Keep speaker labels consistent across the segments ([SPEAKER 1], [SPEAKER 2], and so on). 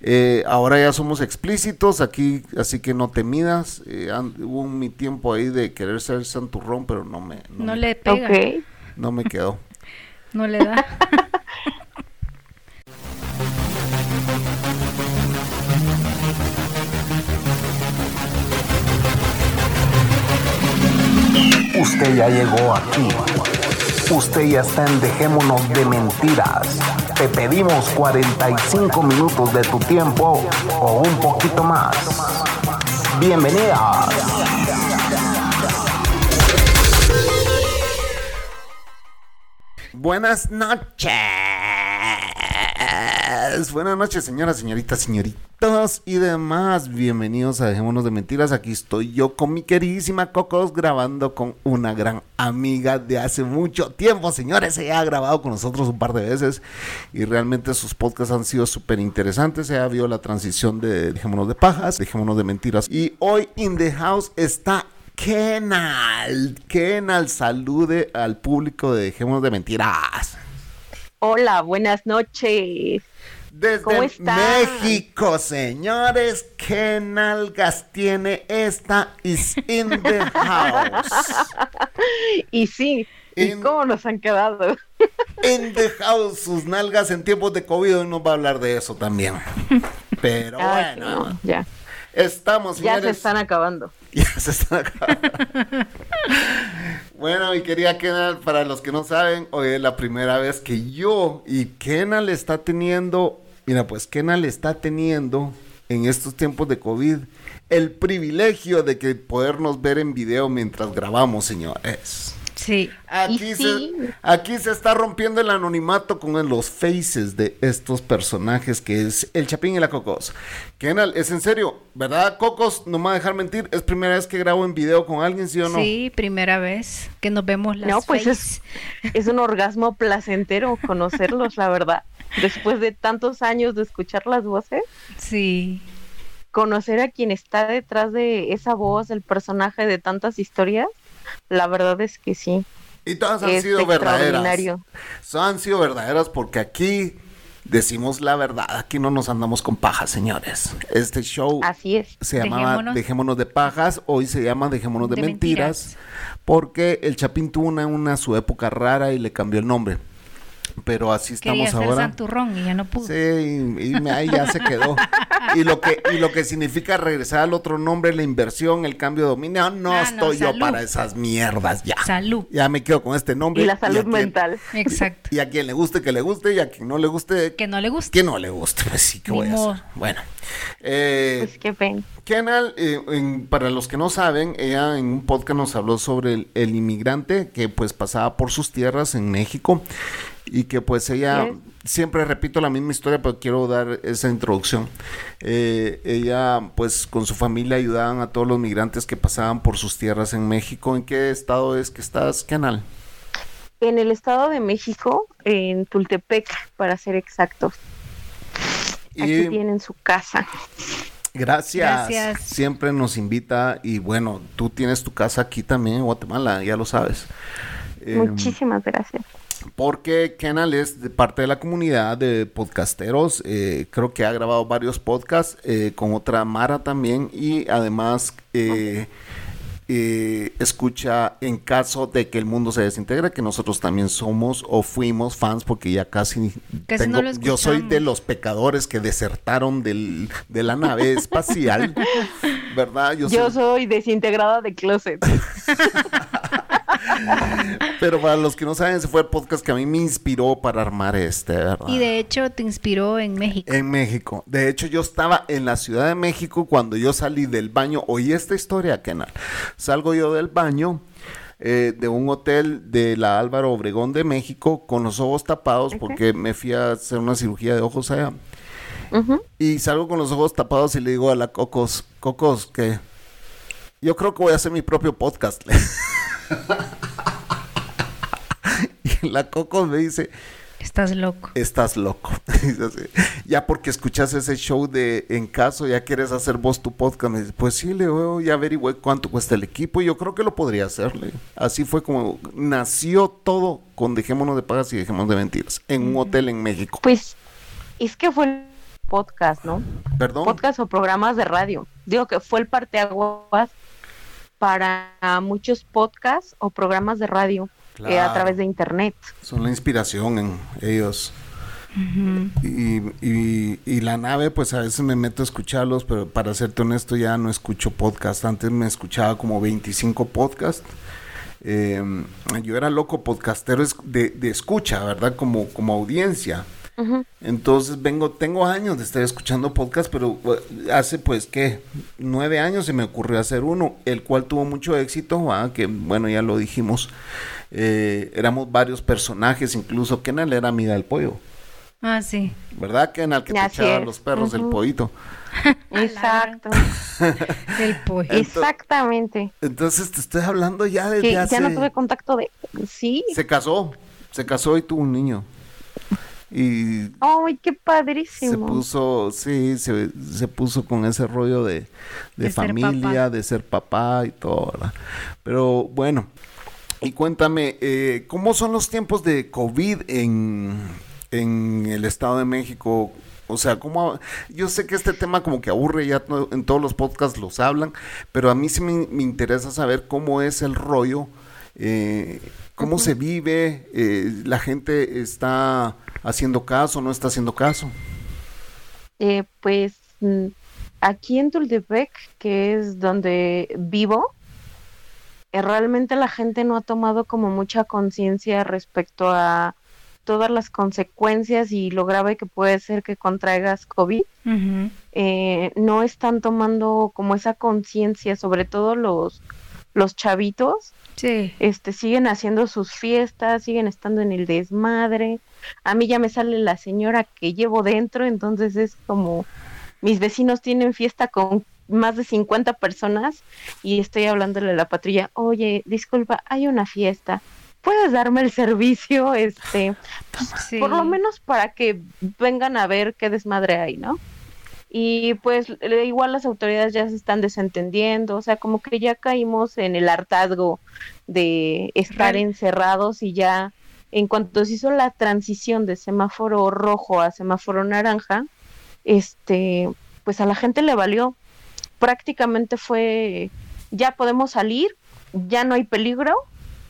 [SPEAKER 1] Eh, ahora ya somos explícitos aquí, así que no te midas. Eh, hubo un mi tiempo ahí de querer ser santurrón, pero no me, no,
[SPEAKER 2] No
[SPEAKER 1] me,
[SPEAKER 2] le pega,
[SPEAKER 1] no me quedó.
[SPEAKER 2] no le da.
[SPEAKER 3] Usted ya llegó aquí. Usted ya está en Dejémonos de Mentiras. Te pedimos 45 minutos de tu tiempo o un poquito más. Bienvenidas.
[SPEAKER 1] Buenas noches. Buenas noches, señoras, señoritas, señoritos y demás. Bienvenidos a Dejémonos de Mentiras. Aquí estoy yo con mi queridísima Cocos grabando con una gran amiga de hace mucho tiempo. Señores, ella ha grabado con nosotros un par de veces y realmente sus podcasts han sido súper interesantes. Ella vio la transición de Dejémonos de Pajas, Dejémonos de Mentiras. Y hoy in the house está Kenal. Kenal, salude al público de Dejémonos de Mentiras.
[SPEAKER 4] Hola, buenas noches.
[SPEAKER 1] Desde. México, señores, ¿qué nalgas tiene esta is in the house?
[SPEAKER 4] Y sí, ¿y cómo nos han quedado?
[SPEAKER 1] In the house, sus nalgas en tiempos de COVID, hoy nos va a hablar de eso también. Pero
[SPEAKER 4] Ay,
[SPEAKER 1] bueno,
[SPEAKER 4] no, ya,
[SPEAKER 1] estamos,
[SPEAKER 4] ya
[SPEAKER 1] señores.
[SPEAKER 4] se están acabando.
[SPEAKER 1] Ya se están acabando. bueno, mi querida Kenal, para los que no saben, hoy es la primera vez que yo y Kenal está teniendo, mira, pues Kenal está teniendo en estos tiempos de COVID el privilegio de que podernos ver en video mientras grabamos, señores.
[SPEAKER 2] Sí.
[SPEAKER 1] Aquí,
[SPEAKER 4] Y sí.
[SPEAKER 1] se, aquí se está rompiendo el anonimato con los faces de estos personajes que es el Chapín y la Cocos. Kenal, es en serio, ¿verdad, Cocos? No me va a dejar mentir, es primera vez que grabo en video con alguien, ¿sí o no?
[SPEAKER 2] Sí, primera vez que nos vemos las
[SPEAKER 4] No, pues
[SPEAKER 2] face.
[SPEAKER 4] es, es un orgasmo placentero conocerlos, la verdad. Después de tantos años de escuchar las voces,
[SPEAKER 2] Sí.
[SPEAKER 4] conocer a quien está detrás de esa voz, el personaje de tantas historias, la verdad es que sí.
[SPEAKER 1] Y todas han
[SPEAKER 4] Es
[SPEAKER 1] sido verdaderas.
[SPEAKER 4] extraordinario.
[SPEAKER 1] So, han sido verdaderas porque aquí decimos la verdad. Aquí no nos andamos con pajas, señores. Este show
[SPEAKER 4] Así es.
[SPEAKER 1] se llamaba
[SPEAKER 2] Dejémonos-
[SPEAKER 1] Dejémonos de pajas. Hoy se llama Dejémonos de,
[SPEAKER 2] De
[SPEAKER 1] mentiras,
[SPEAKER 2] mentiras.
[SPEAKER 1] Porque el Chapín tuvo una, una su época rara y le cambió el nombre. Pero así
[SPEAKER 2] Quería
[SPEAKER 1] estamos
[SPEAKER 2] ser
[SPEAKER 1] ahora.
[SPEAKER 2] santurrón y ya no pudo.
[SPEAKER 1] Sí, y, y me- ahí ya se quedó. Y lo que y lo que significa regresar al otro nombre, la inversión, el cambio de dominio, no,
[SPEAKER 2] Ah, no,
[SPEAKER 1] estoy yo para esas mierdas ya.
[SPEAKER 2] Salud.
[SPEAKER 1] Ya me quedo con este nombre.
[SPEAKER 4] Y la salud
[SPEAKER 1] quien-
[SPEAKER 4] mental.
[SPEAKER 2] Exacto.
[SPEAKER 1] Y a quien le guste, que le guste, y a quien no le guste,
[SPEAKER 2] Que no le gusta.
[SPEAKER 1] que no le guste. Pues sí, que voy a hacer? Bueno. Eh,
[SPEAKER 4] Pues qué ven.
[SPEAKER 1] Kenal, eh, en- para los que no saben, ella en un podcast nos habló sobre el, el inmigrante que pues pasaba por sus tierras en México y que pues ella, siempre repito la misma historia, pero quiero dar esa introducción. Eh, ella pues con su familia ayudaban a todos los migrantes que pasaban por sus tierras en México. ¿En qué estado es que estás, Kenal?
[SPEAKER 4] En el Estado de México, en Tultepec, para ser exactos. Aquí
[SPEAKER 1] Y
[SPEAKER 4] tienen su casa.
[SPEAKER 1] gracias.
[SPEAKER 2] Gracias.
[SPEAKER 1] Siempre nos invita y bueno, tú tienes tu casa aquí también en Guatemala, ya lo sabes.
[SPEAKER 4] Muchísimas gracias.
[SPEAKER 1] Porque Kenal es de parte de la comunidad de podcasteros. eh, creo que ha grabado varios podcasts eh, con otra Mara también. Y además eh, eh, escucha en caso de que el mundo se desintegre, que nosotros también somos o fuimos fans, porque ya casi,
[SPEAKER 2] Casi no lo
[SPEAKER 1] yo soy de los pecadores que desertaron del, de la nave espacial. ¿Verdad?
[SPEAKER 4] Yo
[SPEAKER 1] soy-
[SPEAKER 4] soy desintegrada de closet.
[SPEAKER 1] Pero para los que no saben, ese fue el podcast que a mí me inspiró para armar este, ¿verdad?
[SPEAKER 2] Y de hecho te inspiró en México.
[SPEAKER 1] En México. De hecho, yo estaba en la Ciudad de México cuando yo salí del baño. Oí esta historia, Kenal. Salgo yo del baño eh, de un hotel de la Álvaro Obregón de México con los ojos tapados porque me fui a hacer una cirugía de ojos allá. Y salgo con los ojos tapados y le digo a la Cocos, Cocos, que yo creo que voy a hacer mi propio podcast. y la Cocos me dice,
[SPEAKER 2] Estás loco.
[SPEAKER 1] estás loco. Ya porque escuchas ese show de En Caso, ya quieres hacer vos tu podcast. Me dice, pues sí, le voy ya averigüé cuánto cuesta el equipo y yo creo que lo podría hacerle. Así fue como nació todo con Dejémonos de Pagas y Dejémonos de Mentiras en un hotel en México.
[SPEAKER 4] Pues es que fue podcasts, ¿no?
[SPEAKER 1] Perdón.
[SPEAKER 4] Podcasts o programas de radio. Digo que fue el parteaguas para muchos podcasts o programas de radio eh, a
[SPEAKER 1] Claro.
[SPEAKER 4] través de internet.
[SPEAKER 1] Son la inspiración en ellos. y, y- y la nave, pues a veces me meto a escucharlos, pero para serte honesto ya no escucho podcast. Antes me escuchaba como 25 podcasts. Eh, yo era loco podcastero de, de escucha, ¿verdad? Como, como audiencia. Entonces vengo, tengo años de estar escuchando podcast, pero eh, hace pues que nueve años se me ocurrió hacer uno, el cual tuvo mucho éxito, ¿va? que bueno, ya lo dijimos, eh, éramos varios personajes, incluso Kenal era amiga del pollo,
[SPEAKER 2] Ah, sí.
[SPEAKER 1] ¿verdad? Kenal que te
[SPEAKER 4] Así
[SPEAKER 1] echaba
[SPEAKER 4] es.
[SPEAKER 1] los perros del
[SPEAKER 4] Ujú.
[SPEAKER 1] pollito.
[SPEAKER 4] Exacto,
[SPEAKER 2] El pollo.
[SPEAKER 4] exactamente.
[SPEAKER 1] Entonces te estoy hablando ya desde
[SPEAKER 4] Que
[SPEAKER 1] hace...
[SPEAKER 4] ya no tuve contacto de... Sí.
[SPEAKER 1] Se casó, se casó y tuvo un niño. Y
[SPEAKER 4] ¡Ay, qué
[SPEAKER 1] se
[SPEAKER 4] padrísimo!
[SPEAKER 1] puso, sí, se, se puso con ese rollo de, de, familia, de ser papá y todo, ¿verdad? Pero bueno, y cuéntame, eh, ¿cómo son los tiempos de COVID en, en el Estado de México? O sea, ¿cómo? Yo sé que este tema como que aburre, ya en todos los podcasts los hablan, pero a mí sí me, me interesa saber cómo es el rollo, eh, cómo se vive, eh, la gente está haciendo caso, no está haciendo caso.
[SPEAKER 4] Eh, pues mm, aquí en Tultepec, que es donde vivo, eh, realmente la gente no ha tomado como mucha conciencia respecto a todas las consecuencias y lo grave que puede ser que contraigas COVID. Eh, no están tomando como esa conciencia, sobre todo los, los chavitos,
[SPEAKER 2] Sí.
[SPEAKER 4] este, siguen haciendo sus fiestas, siguen estando en el desmadre. A mí ya me sale la señora que llevo dentro, entonces es como mis vecinos tienen fiesta con más de 50 personas y estoy hablándole a la patrulla, oye, disculpa, hay una fiesta. ¿Puedes darme el servicio? Este,
[SPEAKER 2] sí.
[SPEAKER 4] por lo menos para que vengan a ver qué desmadre hay, ¿no? Y pues igual las autoridades ya se están desentendiendo, o sea, como que ya caímos en el hartazgo de estar
[SPEAKER 2] Real.
[SPEAKER 4] encerrados y ya en cuanto se hizo la transición de semáforo rojo a semáforo naranja, este, pues a la gente le valió. Prácticamente fue, ya podemos salir, ya no hay peligro,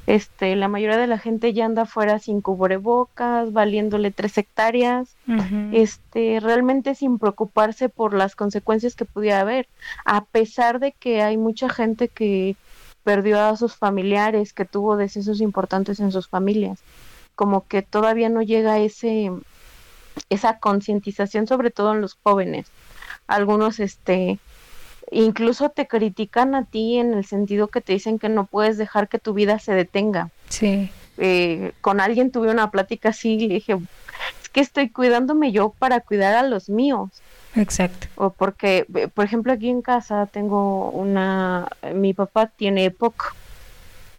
[SPEAKER 4] este, la mayoría de la gente ya anda afuera sin cubrebocas, valiéndole tres hectáreas, este, realmente sin preocuparse por las consecuencias que pudiera haber, a pesar de que hay mucha gente que perdió a sus familiares, que tuvo decesos importantes en sus familias, como que todavía no llega ese, esa concientización, sobre todo en los jóvenes. Algunos, este, incluso te critican a ti en el sentido que te dicen que no puedes dejar que tu vida se detenga.
[SPEAKER 2] Sí.
[SPEAKER 4] Eh, con alguien tuve una plática así y le dije, es que estoy cuidándome yo para cuidar a los míos.
[SPEAKER 2] Exacto.
[SPEAKER 4] O porque, eh, por ejemplo, aquí en casa tengo una, mi papá tiene EPOC.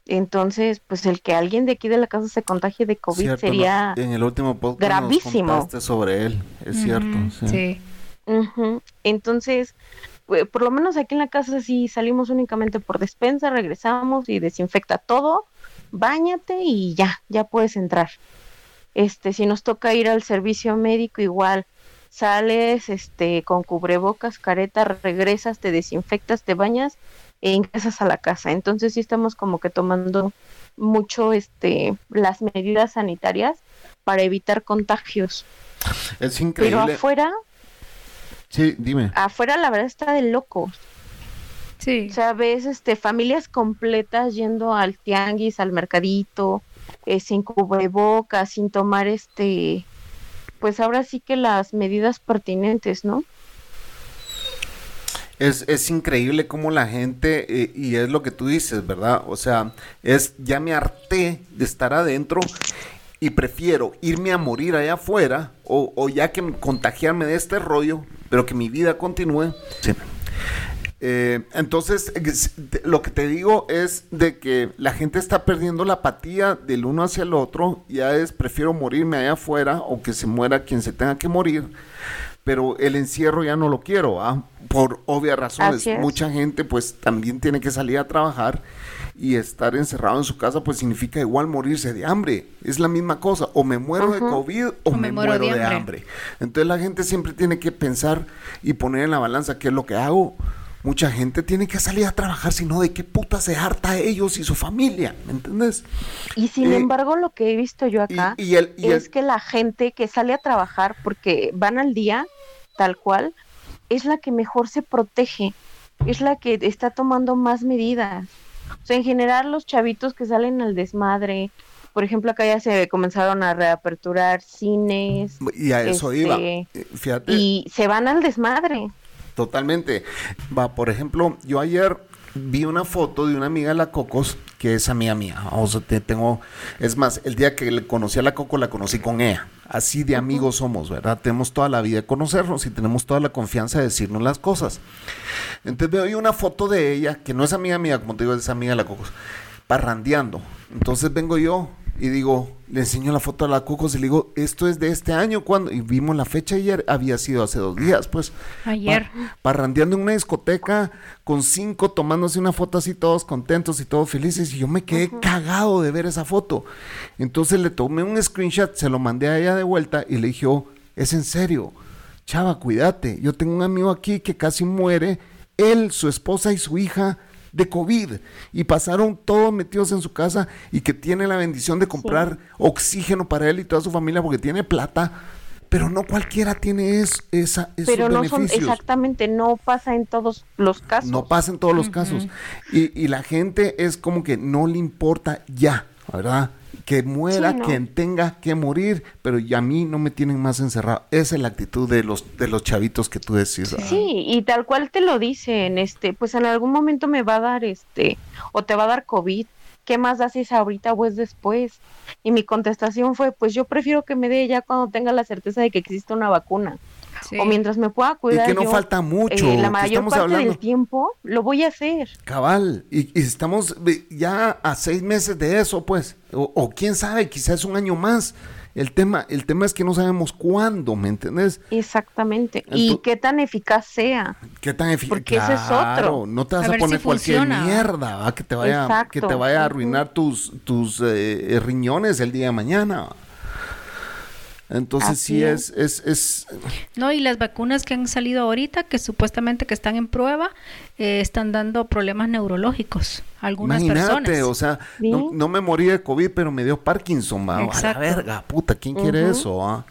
[SPEAKER 4] Entonces, pues el que alguien de aquí de la casa se contagie de COVID
[SPEAKER 1] Cierto,
[SPEAKER 4] sería...
[SPEAKER 1] En el último podcast
[SPEAKER 4] gravísimo.
[SPEAKER 1] nos contaste sobre él, es cierto. sí.
[SPEAKER 4] Entonces, por lo menos aquí en la casa sí salimos únicamente por despensa, regresamos y desinfecta todo, báñate y ya, ya puedes entrar. Este, si nos toca ir al servicio médico igual, sales este con cubrebocas, careta, regresas, te desinfectas, te bañas e ingresas a la casa. Entonces sí estamos como que tomando mucho este las medidas sanitarias para evitar contagios.
[SPEAKER 1] Es
[SPEAKER 4] Pero
[SPEAKER 1] increíble.
[SPEAKER 4] afuera
[SPEAKER 1] Sí, dime.
[SPEAKER 4] afuera la verdad está de locos.
[SPEAKER 2] Sí.
[SPEAKER 4] O sea, ves este, familias completas yendo al tianguis, al mercadito, eh, sin cubrebocas, sin tomar este, pues ahora sí que las medidas pertinentes, ¿no?
[SPEAKER 1] Es, es increíble cómo la gente, eh, y es lo que tú dices, ¿verdad? O sea, es ya me harté de estar adentro y prefiero irme a morir allá afuera o, o ya que contagiarme de este rollo, pero que mi vida continúe. Sí. Eh, entonces, es- te- lo que te digo es de que la gente está perdiendo la apatía del uno hacia el otro. Ya es, prefiero morirme allá afuera o que se muera quien se tenga que morir. Pero el encierro ya no lo quiero, ¿ah? por obvias razones. Mucha gente pues también tiene que salir a trabajar y estar encerrado en su casa pues significa igual morirse de hambre. Es la misma cosa, o me muero de COVID o, me, muero, de, hambre.
[SPEAKER 2] hambre.
[SPEAKER 1] Entonces la gente siempre tiene que pensar y poner en la balanza qué es lo que hago. Mucha gente tiene que salir a trabajar, si no, ¿de qué puta se harta ellos y su familia? ¿Me entiendes?
[SPEAKER 4] Y sin
[SPEAKER 1] Eh,
[SPEAKER 4] embargo, lo que he visto yo acá
[SPEAKER 1] y el- y el-
[SPEAKER 4] es que la gente que sale a trabajar porque van al día, tal cual, es la que mejor se protege, es la que está tomando más medidas. O sea, en general, los chavitos que salen al desmadre, por ejemplo, acá ya se comenzaron a reaperturar cines
[SPEAKER 1] Y a eso iba.
[SPEAKER 4] Este,
[SPEAKER 1] Eh, Fíjate.
[SPEAKER 4] y se van al desmadre.
[SPEAKER 1] Totalmente. Va, por ejemplo, yo ayer vi una foto de una amiga de la Cocos, que es amiga mía. O sea, te tengo, es más, el día que le conocí a la Coco, la conocí con ella. Así de amigos somos, ¿verdad? Tenemos toda la vida de conocernos y tenemos toda la confianza de decirnos las cosas. Entonces veo ahí una foto de ella, que no es amiga mía, como te digo, es amiga de la Cocos, parrandeando. Entonces vengo yo y digo, le enseño la foto a la Cocos y le digo, esto es de este año, cuando Y vimos la fecha ayer, había sido hace dos días, pues.
[SPEAKER 2] Ayer.
[SPEAKER 1] Pa- parrandeando en una discoteca con cinco, tomándose una foto así, todos contentos y todos felices. Y yo me quedé cagado de ver esa foto. Entonces le tomé un screenshot, se lo mandé a ella de vuelta y le dije, "Oh, es en serio, chava, cuídate. Yo tengo un amigo aquí que casi muere, él, su esposa y su hija de COVID y pasaron todos metidos en su casa y que tiene la bendición de comprar oxígeno para él y toda su familia porque tiene plata, pero no cualquiera tiene es- esa, esos
[SPEAKER 4] Pero no son,
[SPEAKER 1] beneficios.
[SPEAKER 4] exactamente, no pasa en todos los casos.
[SPEAKER 1] No pasa en todos los casos. Y, y la gente es como que no le importa ya, ¿verdad? Que muera,
[SPEAKER 4] Sí, ¿no?
[SPEAKER 1] quien tenga que morir, pero ya a mí no me tienen más encerrado. Esa es la actitud de los, de los chavitos que tú decís. ¿verdad?
[SPEAKER 4] Sí, y tal cual te lo dicen, este, pues en algún momento me va a dar este, o te va a dar COVID. ¿Qué más da si es ahorita o es después? Y mi contestación fue, pues yo prefiero que me dé ya cuando tenga la certeza de que existe una vacuna.
[SPEAKER 2] Sí.
[SPEAKER 4] O mientras me pueda cuidar.
[SPEAKER 1] que no
[SPEAKER 4] yo,
[SPEAKER 1] falta mucho,
[SPEAKER 4] eh, la mayor
[SPEAKER 1] estamos
[SPEAKER 4] parte
[SPEAKER 1] hablando-
[SPEAKER 4] del tiempo lo voy a hacer.
[SPEAKER 1] Cabal, y, y estamos ya a seis meses de eso, pues, o, o quién sabe, quizás un año más. El tema, el tema es que no sabemos cuándo, ¿me entendés?
[SPEAKER 4] Exactamente. y
[SPEAKER 1] Ento-
[SPEAKER 4] qué tan eficaz sea.
[SPEAKER 1] ¿Qué tan eficaz?
[SPEAKER 4] Porque ese es otro.
[SPEAKER 1] No te vas
[SPEAKER 2] A
[SPEAKER 1] a, poner
[SPEAKER 2] si
[SPEAKER 1] cualquier
[SPEAKER 2] funciona.
[SPEAKER 1] mierda, ¿va? que te vaya,
[SPEAKER 4] Exacto.
[SPEAKER 1] que te vaya a arruinar tus, tus eh, riñones el día de mañana. Entonces
[SPEAKER 4] Así
[SPEAKER 1] sí
[SPEAKER 4] es.
[SPEAKER 1] es, es,
[SPEAKER 2] No, y las vacunas que han salido ahorita, que supuestamente que están en prueba, eh, están dando problemas neurológicos a algunas
[SPEAKER 1] imagínate,
[SPEAKER 2] personas.
[SPEAKER 1] o sea,
[SPEAKER 4] Sí.
[SPEAKER 1] no, no me morí de COVID, pero me dio Parkinson, va. A la verga, puta, ¿quién quiere eso? ah?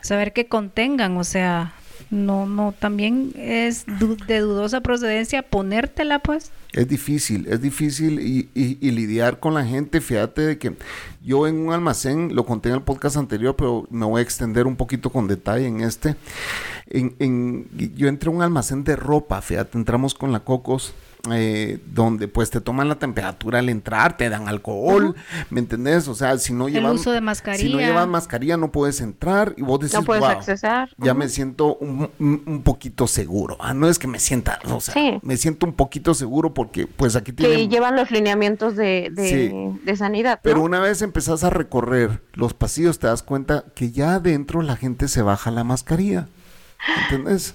[SPEAKER 2] Saber que contengan, o sea, no, no, también es de dudosa procedencia ponértela, pues.
[SPEAKER 1] Es difícil, es difícil y, y- y lidiar con la gente. Fíjate de que yo en un almacén, lo conté en el podcast anterior, pero me voy a extender un poquito con detalle en este. En, en- yo entré a un almacén de ropa, fíjate, entramos con la Cocos, eh, donde pues te toman la temperatura al entrar, te dan alcohol, ¿me entendés? O sea, si no llevas
[SPEAKER 2] uso de
[SPEAKER 1] Si no
[SPEAKER 2] mascarilla.
[SPEAKER 1] llevas mascarilla no puedes entrar y vos decís,
[SPEAKER 4] No puedes
[SPEAKER 1] "Wow,
[SPEAKER 4] accesar.
[SPEAKER 1] ya me siento un, un- poquito seguro. Ah, no es que me sienta, o sea,
[SPEAKER 4] Sí.
[SPEAKER 1] me siento un poquito seguro porque pues aquí
[SPEAKER 4] Que
[SPEAKER 1] tienen...
[SPEAKER 4] llevan los lineamientos de, de,
[SPEAKER 1] Sí.
[SPEAKER 4] de sanidad.
[SPEAKER 1] Pero una vez empezás a recorrer los pasillos te das cuenta que ya adentro la gente se baja la mascarilla. ¿Entendés?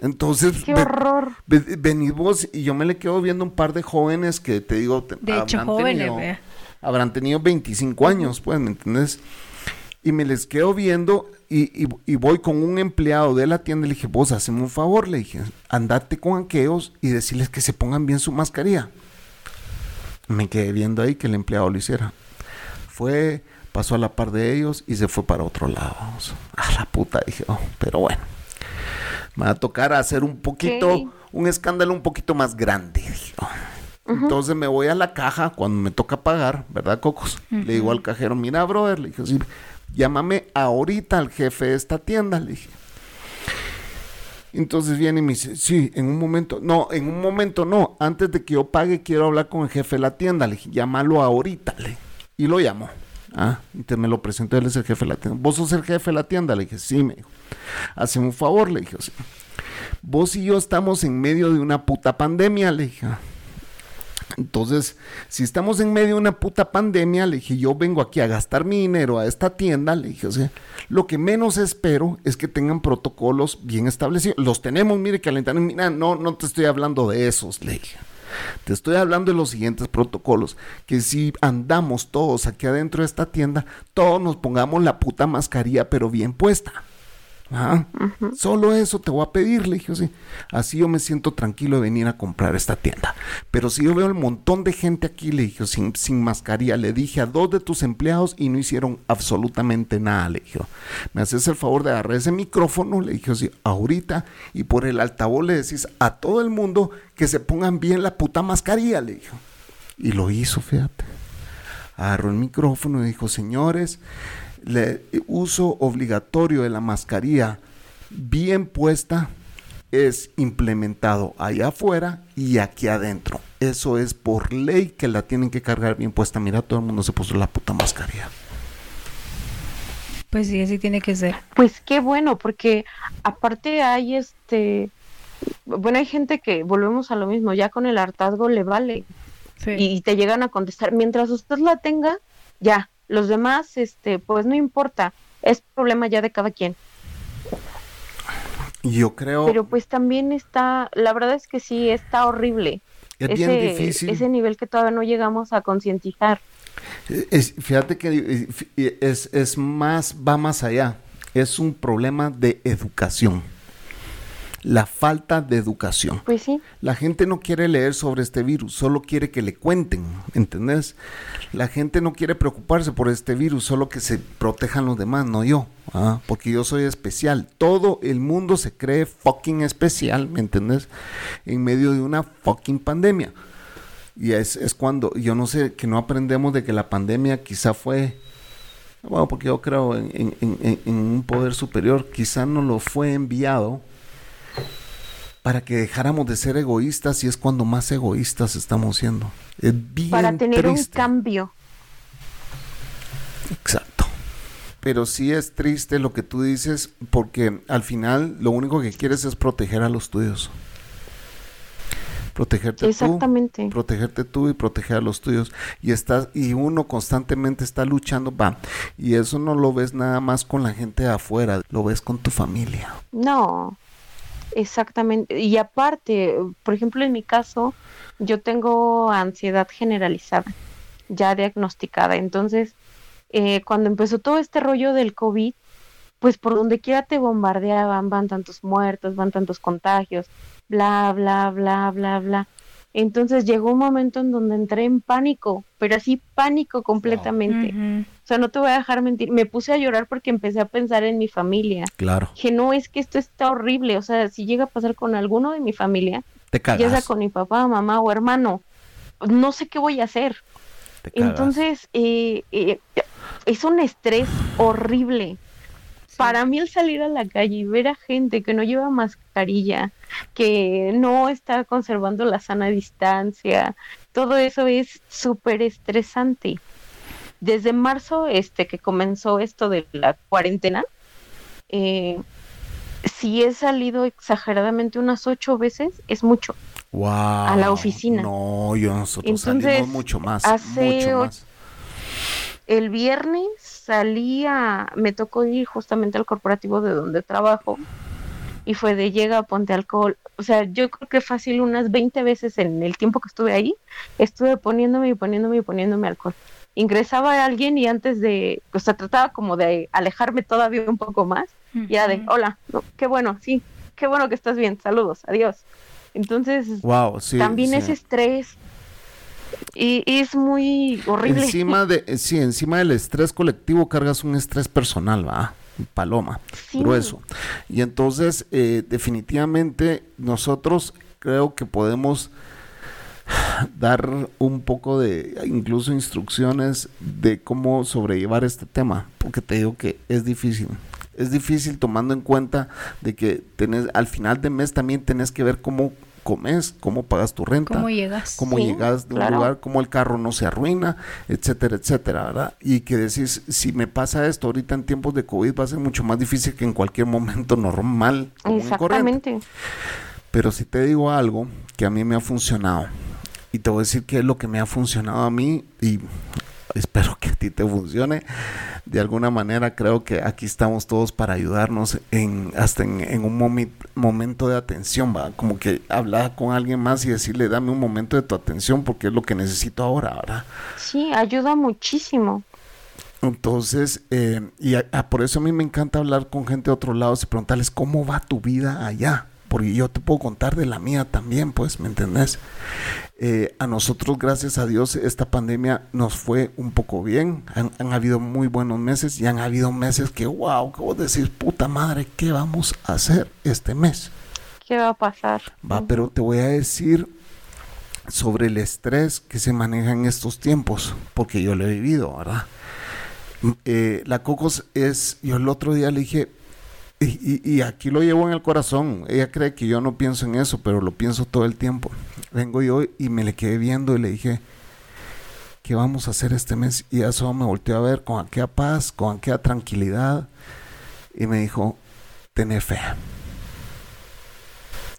[SPEAKER 1] Entonces,
[SPEAKER 4] ¡Qué
[SPEAKER 1] ve-
[SPEAKER 4] horror!
[SPEAKER 1] ve- venís vos y yo me le quedo viendo un par de jóvenes que te digo... te-
[SPEAKER 2] De hecho,
[SPEAKER 1] habrán
[SPEAKER 2] jóvenes,
[SPEAKER 1] tenido-
[SPEAKER 2] vea.
[SPEAKER 1] habrán tenido 25 años, pues, ¿me entendés? Y me les quedo viendo y, y- y voy con un empleado de la tienda y le dije, vos, haceme un favor, le dije, andate con aquellos y decirles que se pongan bien su mascarilla. Me quedé viendo ahí que el empleado lo hiciera. Fue, pasó a la par de ellos y se fue para otro lado. A la puta, dije, oh, pero bueno. Me va a tocar hacer un poquito, un escándalo un poquito más grande. oh. Entonces me voy a la caja cuando me toca pagar, ¿verdad, Cocos? Le digo al cajero, mira, brother, le dije, sí, llámame ahorita al jefe de esta tienda, le dije. Entonces viene y me dice, sí, en un momento, no, en un momento no, antes de que yo pague quiero hablar con el jefe de la tienda, le dije, llámalo ahorita, le Y lo llamó. Ah, entonces me lo presentó, él es el jefe de la tienda. ¿Vos sos el jefe de la tienda? Le dije, sí, me dijo. Hazme un favor, le dije. Vos y yo estamos en medio de una puta pandemia, le dije. Entonces, si estamos en medio de una puta pandemia, le dije, yo vengo aquí a gastar mi dinero a esta tienda, le dije, o sea, lo que menos espero es que tengan protocolos bien establecidos. Los tenemos, mire, que mira, no, no te estoy hablando de esos, le dije. Te estoy hablando de los siguientes protocolos, que si andamos todos aquí adentro de esta tienda, todos nos pongamos la puta mascarilla, pero bien puesta. Solo eso te voy a pedir, le dije, sí. Así yo me siento tranquilo de venir a comprar esta tienda. Pero si yo veo un montón de gente aquí, le dije, sin, sin mascarilla, le dije a dos de tus empleados y no hicieron absolutamente nada, le dije. ¿Me haces el favor de agarrar ese micrófono? Le dije, sí, ahorita y por el altavoz le decís a todo el mundo que se pongan bien la puta mascarilla, le dije. Y lo hizo, fíjate. Agarró el micrófono y dijo, señores, el uso obligatorio de la mascarilla bien puesta es implementado allá afuera y aquí adentro. Eso es por ley que la tienen que cargar bien puesta. Mira, todo el mundo se puso la puta mascarilla.
[SPEAKER 2] Pues sí, así tiene que ser.
[SPEAKER 4] Pues qué bueno, porque aparte hay este, bueno, hay gente que volvemos a lo mismo, ya con el hartazgo le vale. Y te llegan a contestar, mientras usted la tenga, ya, los demás, este, pues no importa, es problema ya de cada quien.
[SPEAKER 1] Yo creo.
[SPEAKER 4] Pero pues también está, la verdad es que sí, está horrible.
[SPEAKER 1] Es ese, bien difícil.
[SPEAKER 4] Ese nivel que todavía no llegamos a concientizar.
[SPEAKER 1] Es, fíjate que es, es más, va más allá. Es un problema de educación la falta de educación.
[SPEAKER 4] Pues sí.
[SPEAKER 1] La gente no quiere leer sobre este virus, solo quiere que le cuenten, ¿entendés? La gente no quiere preocuparse por este virus, solo que se protejan los demás, no yo, ¿ah? porque yo soy especial. Todo el mundo se cree fucking especial, ¿me entendés? En medio de una fucking pandemia. Y es, es cuando, yo no sé, que no aprendemos de que la pandemia quizá fue bueno, porque yo creo en, en, en, en, un poder superior, quizá no lo fue enviado para que dejáramos de ser egoístas y es cuando más egoístas estamos siendo. Es bien
[SPEAKER 4] para tener un cambio.
[SPEAKER 1] Exacto. Pero sí es triste lo que tú dices porque al final lo único que quieres es proteger a los tuyos. Protegerte
[SPEAKER 4] Exactamente.
[SPEAKER 1] tú, protegerte tú y proteger a los tuyos. Y estás y uno constantemente está luchando, va. Y eso no lo ves nada más con la gente de afuera, lo ves con tu familia.
[SPEAKER 4] No. Exactamente. Y aparte, por ejemplo, en mi caso, yo tengo ansiedad generalizada, ya diagnosticada. Entonces, eh, cuando empezó todo este rollo del COVID, pues por donde quiera te bombardeaban, van tantos muertos, van tantos contagios, bla, bla, bla, bla, bla. Entonces llegó un momento en donde entré en pánico, pero así pánico completamente. O sea, no te voy a dejar mentir. Me puse a llorar porque empecé a pensar en mi familia.
[SPEAKER 1] Claro.
[SPEAKER 4] Que no es que esto está horrible. O sea, si llega a pasar con alguno de mi familia,
[SPEAKER 1] te
[SPEAKER 4] ya sea con mi papá, mamá o hermano, no sé qué voy a hacer. Entonces, eh, eh, es un estrés horrible. Para mí el salir a la calle y ver a gente que no lleva mascarilla, que no está conservando la sana distancia, todo eso es súper estresante. Desde marzo, este que comenzó esto de la cuarentena, eh, si he salido exageradamente unas ocho veces, es mucho.
[SPEAKER 1] Wow,
[SPEAKER 4] a la oficina.
[SPEAKER 1] No, yo nosotros salimos mucho más. Hace mucho más.
[SPEAKER 4] El viernes salía, me tocó ir justamente al corporativo de donde trabajo y fue de llega, ponte alcohol. O sea, yo creo que fácil unas 20 veces en el tiempo que estuve ahí, estuve poniéndome y poniéndome y poniéndome alcohol. Ingresaba alguien y antes de, o sea, trataba como de alejarme todavía un poco más, ya de, hola, qué bueno, sí, qué bueno que estás bien, saludos, adiós. Entonces,
[SPEAKER 1] wow,
[SPEAKER 4] también ese estrés, y, es muy horrible.
[SPEAKER 1] Encima de, sí, encima del estrés colectivo cargas un estrés personal, va paloma, grueso. Y entonces, eh, definitivamente, nosotros creo que podemos dar un poco de, incluso instrucciones de cómo sobrellevar este tema, porque te digo que es difícil. Es difícil tomando en cuenta de que tenés, al final de mes también tenés que ver cómo comes, cómo pagas tu renta,
[SPEAKER 2] cómo llegas,
[SPEAKER 1] cómo llegas de un lugar, cómo el carro no se arruina, etcétera, etcétera, ¿verdad? Y que decís, si me pasa esto ahorita en tiempos de COVID va a ser mucho más difícil que en cualquier momento normal.
[SPEAKER 4] Exactamente.
[SPEAKER 1] Pero si te digo algo que a mí me ha funcionado, Y te voy a decir qué es lo que me ha funcionado a mí y espero que a ti te funcione. De alguna manera creo que aquí estamos todos para ayudarnos en hasta en, un momento de atención, va, como que hablar con alguien más y decirle dame un momento de tu atención porque es lo que necesito ahora, ¿verdad?
[SPEAKER 4] Sí, ayuda muchísimo.
[SPEAKER 1] Entonces, eh, y por eso a mí me encanta hablar con gente de otro lado y preguntarles cómo va tu vida allá porque yo te puedo contar de la mía también, pues, ¿me entendés? Eh, a nosotros, gracias a Dios, esta pandemia nos fue un poco bien. Han, habido muy buenos meses y han habido meses que, wow, vos decís, puta madre, ¿qué vamos a hacer este mes?
[SPEAKER 4] ¿Qué va a pasar?
[SPEAKER 1] Va, pero te voy a decir sobre el estrés que se maneja en estos tiempos, porque yo lo he vivido, ¿verdad? Eh, la Cocos es, yo el otro día le dije, y, aquí lo llevo en el corazón. Ella cree que yo no pienso en eso, pero lo pienso todo el tiempo. Vengo yo y me le quedé viendo y le dije, ¿qué vamos a hacer este mes? Y eso me volteó a ver con aquella paz, con aquella tranquilidad. Y me dijo, ten fe.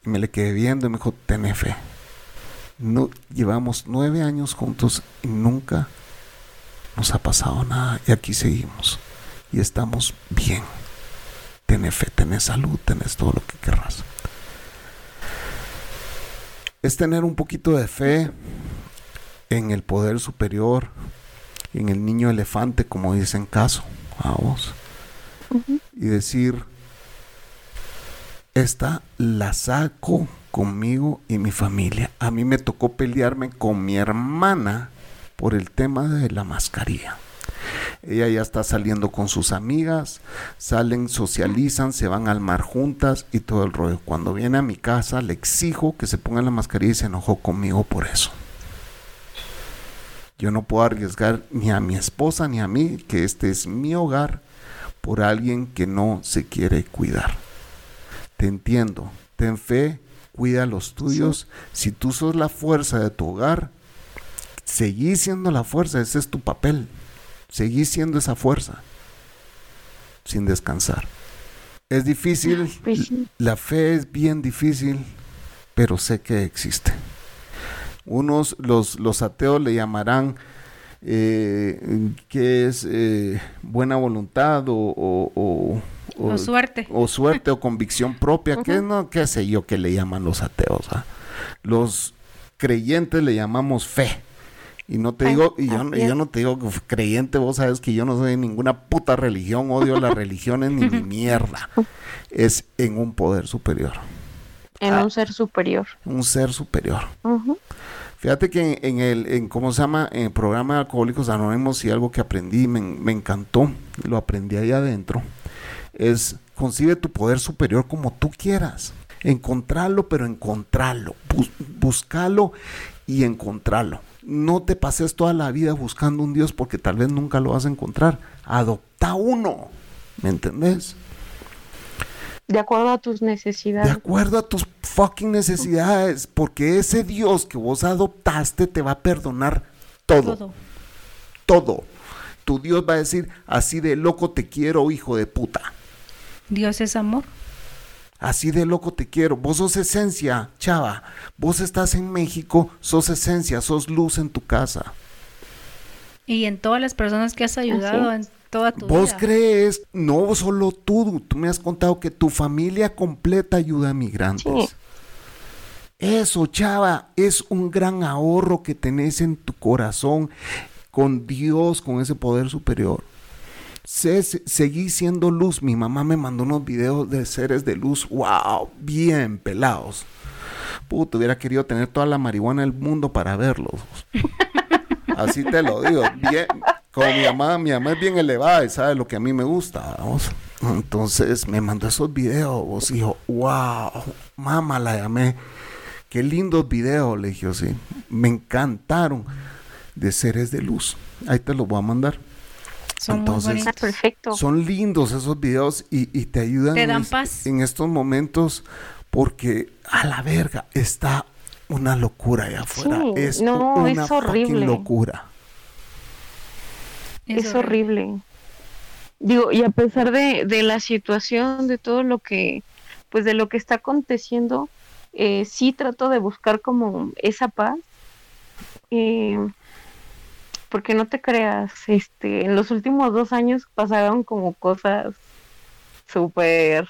[SPEAKER 1] Y me le quedé viendo y me dijo, ten fe. No, llevamos nueve años juntos y nunca nos ha pasado nada. Y aquí seguimos. Y estamos bien tenés fe, tenés salud, tenés todo lo que querrás. Es tener un poquito de fe en el poder superior, en el niño elefante, como dicen caso a vos. Y decir, esta la saco conmigo y mi familia. A mí me tocó pelearme con mi hermana por el tema de la mascarilla. Ella ya está saliendo con sus amigas, salen, socializan, se van al mar juntas y todo el rollo. Cuando viene a mi casa le exijo que se ponga la mascarilla y se enojó conmigo por eso. Yo no puedo arriesgar ni a mi esposa ni a mí que este es mi hogar por alguien que no se quiere cuidar. Te entiendo, ten fe, cuida los tuyos. Si tú sos la fuerza de tu hogar, seguí siendo la fuerza, ese es tu papel. Seguí siendo esa fuerza sin descansar. Es difícil, pues la fe es bien difícil, pero sé que existe. Unos, los, los ateos le llamarán eh, que es eh, buena voluntad o,
[SPEAKER 2] o, suerte.
[SPEAKER 1] O suerte o convicción propia, que no, qué sé yo que le llaman los ateos. ¿ah? Los creyentes le llamamos fe. Y no te digo, y yo, yo, no te digo creyente, vos sabes que yo no soy de ninguna puta religión, odio las religiones ni mi mierda. Es en un poder superior.
[SPEAKER 4] En un ser superior.
[SPEAKER 1] Un ser superior. Fíjate que en, el, en, ¿cómo se llama? En el programa de Alcohólicos Anónimos y algo que aprendí, me, me encantó, lo aprendí ahí adentro, es concibe tu poder superior como tú quieras. Encontrarlo, pero encontrarlo. buscarlo y encontrarlo no te pases toda la vida buscando un Dios porque tal vez nunca lo vas a encontrar. Adopta uno. ¿Me entendés?
[SPEAKER 4] De acuerdo a tus necesidades.
[SPEAKER 1] De acuerdo a tus fucking necesidades. Porque ese Dios que vos adoptaste te va a perdonar todo. Todo. Todo. Tu Dios va a decir, así de loco te quiero, hijo de puta.
[SPEAKER 2] Dios es amor.
[SPEAKER 1] Así de loco te quiero. Vos sos esencia, chava. Vos estás en México, sos esencia, sos luz en tu casa.
[SPEAKER 2] Y en todas las personas que has ayudado en toda tu
[SPEAKER 1] vida. Vos crees, no solo tú, tú me has contado que tu familia completa ayuda a migrantes. Eso, chava, es un gran ahorro que tenés en tu corazón con Dios, con ese poder superior seguí siendo luz. Mi mamá me mandó unos videos de seres de luz, wow, bien pelados. Puto, hubiera querido tener toda la marihuana del mundo para verlos. Así te lo digo. Bien, como mi mamá, mi mamá es bien elevada y sabe lo que a mí me gusta. Entonces me mandó esos videos. Y dijo, wow, mamá la llamé. Qué lindos videos, le dije, sí. Me encantaron de seres de luz. Ahí te los voy a mandar.
[SPEAKER 2] Son Entonces,
[SPEAKER 1] Son lindos esos videos y, te ayudan en, estos momentos porque a la verga está una locura allá afuera. es no, es horrible. locura.
[SPEAKER 4] Es, horrible. Digo, y a pesar de, de, la situación, de todo lo que, pues de lo que está aconteciendo, eh, sí trato de buscar como esa paz eh, porque no te creas, este, en los últimos dos años pasaron como cosas súper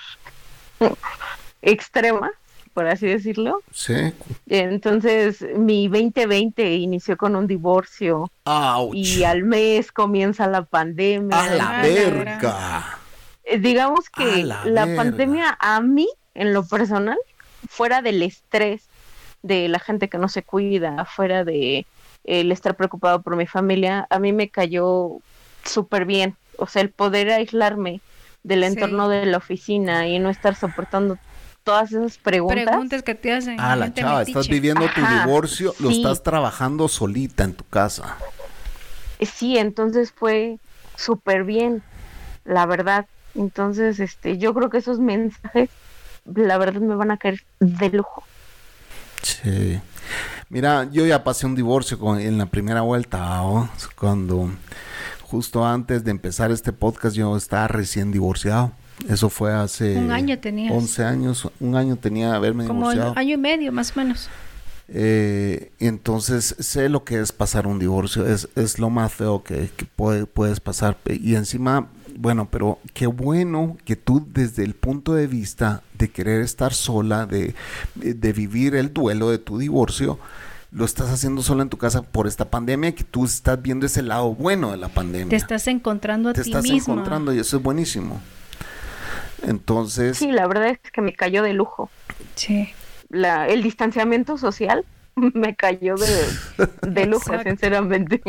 [SPEAKER 4] extremas, por así decirlo.
[SPEAKER 1] Sí.
[SPEAKER 4] Entonces, mi 2020 inició con un divorcio
[SPEAKER 1] Ouch.
[SPEAKER 4] y al mes comienza la pandemia.
[SPEAKER 1] A la verga.
[SPEAKER 4] Eh, digamos que
[SPEAKER 1] la
[SPEAKER 4] la, pandemia a mí, en lo personal, fuera del estrés de la gente que no se cuida, fuera de el estar preocupado por mi familia, a mí me cayó súper bien. O sea, el poder aislarme del
[SPEAKER 2] Sí.
[SPEAKER 4] entorno de la oficina y no estar soportando todas esas preguntas.
[SPEAKER 2] Preguntas que te hacen.
[SPEAKER 1] Ah, la chava,
[SPEAKER 2] metiche.
[SPEAKER 1] estás viviendo tu
[SPEAKER 4] Ajá,
[SPEAKER 1] divorcio, lo estás trabajando solita en tu casa.
[SPEAKER 4] Eh, Sí, entonces fue súper bien, la verdad. Entonces, este, yo creo que esos mensajes, la verdad, me van a caer de lujo.
[SPEAKER 1] Sí. Mira, yo ya pasé un divorcio con- en la primera vuelta, cuando justo antes de empezar este podcast yo estaba recién divorciado. Eso fue hace
[SPEAKER 2] Un año tenías.
[SPEAKER 1] 11 años, un año tenía haberme
[SPEAKER 2] Como
[SPEAKER 1] divorciado.
[SPEAKER 2] año y medio, más o menos.
[SPEAKER 1] Eh, entonces sé lo que es pasar un divorcio, es, es lo más feo que, que puede- puedes pasar. Y encima, bueno, pero qué bueno que tú desde el punto de vista de querer estar sola, de, de vivir el duelo de tu divorcio, lo estás haciendo sola en tu casa por esta pandemia, que tú estás viendo ese lado bueno de la pandemia.
[SPEAKER 2] Te estás encontrando a
[SPEAKER 1] Te
[SPEAKER 2] ti
[SPEAKER 1] estás
[SPEAKER 2] misma.
[SPEAKER 1] encontrando y eso es buenísimo. Entonces,
[SPEAKER 4] Sí, la verdad es que me cayó de lujo.
[SPEAKER 2] Sí.
[SPEAKER 4] La, el distanciamiento social me cayó de, de lujo, sinceramente.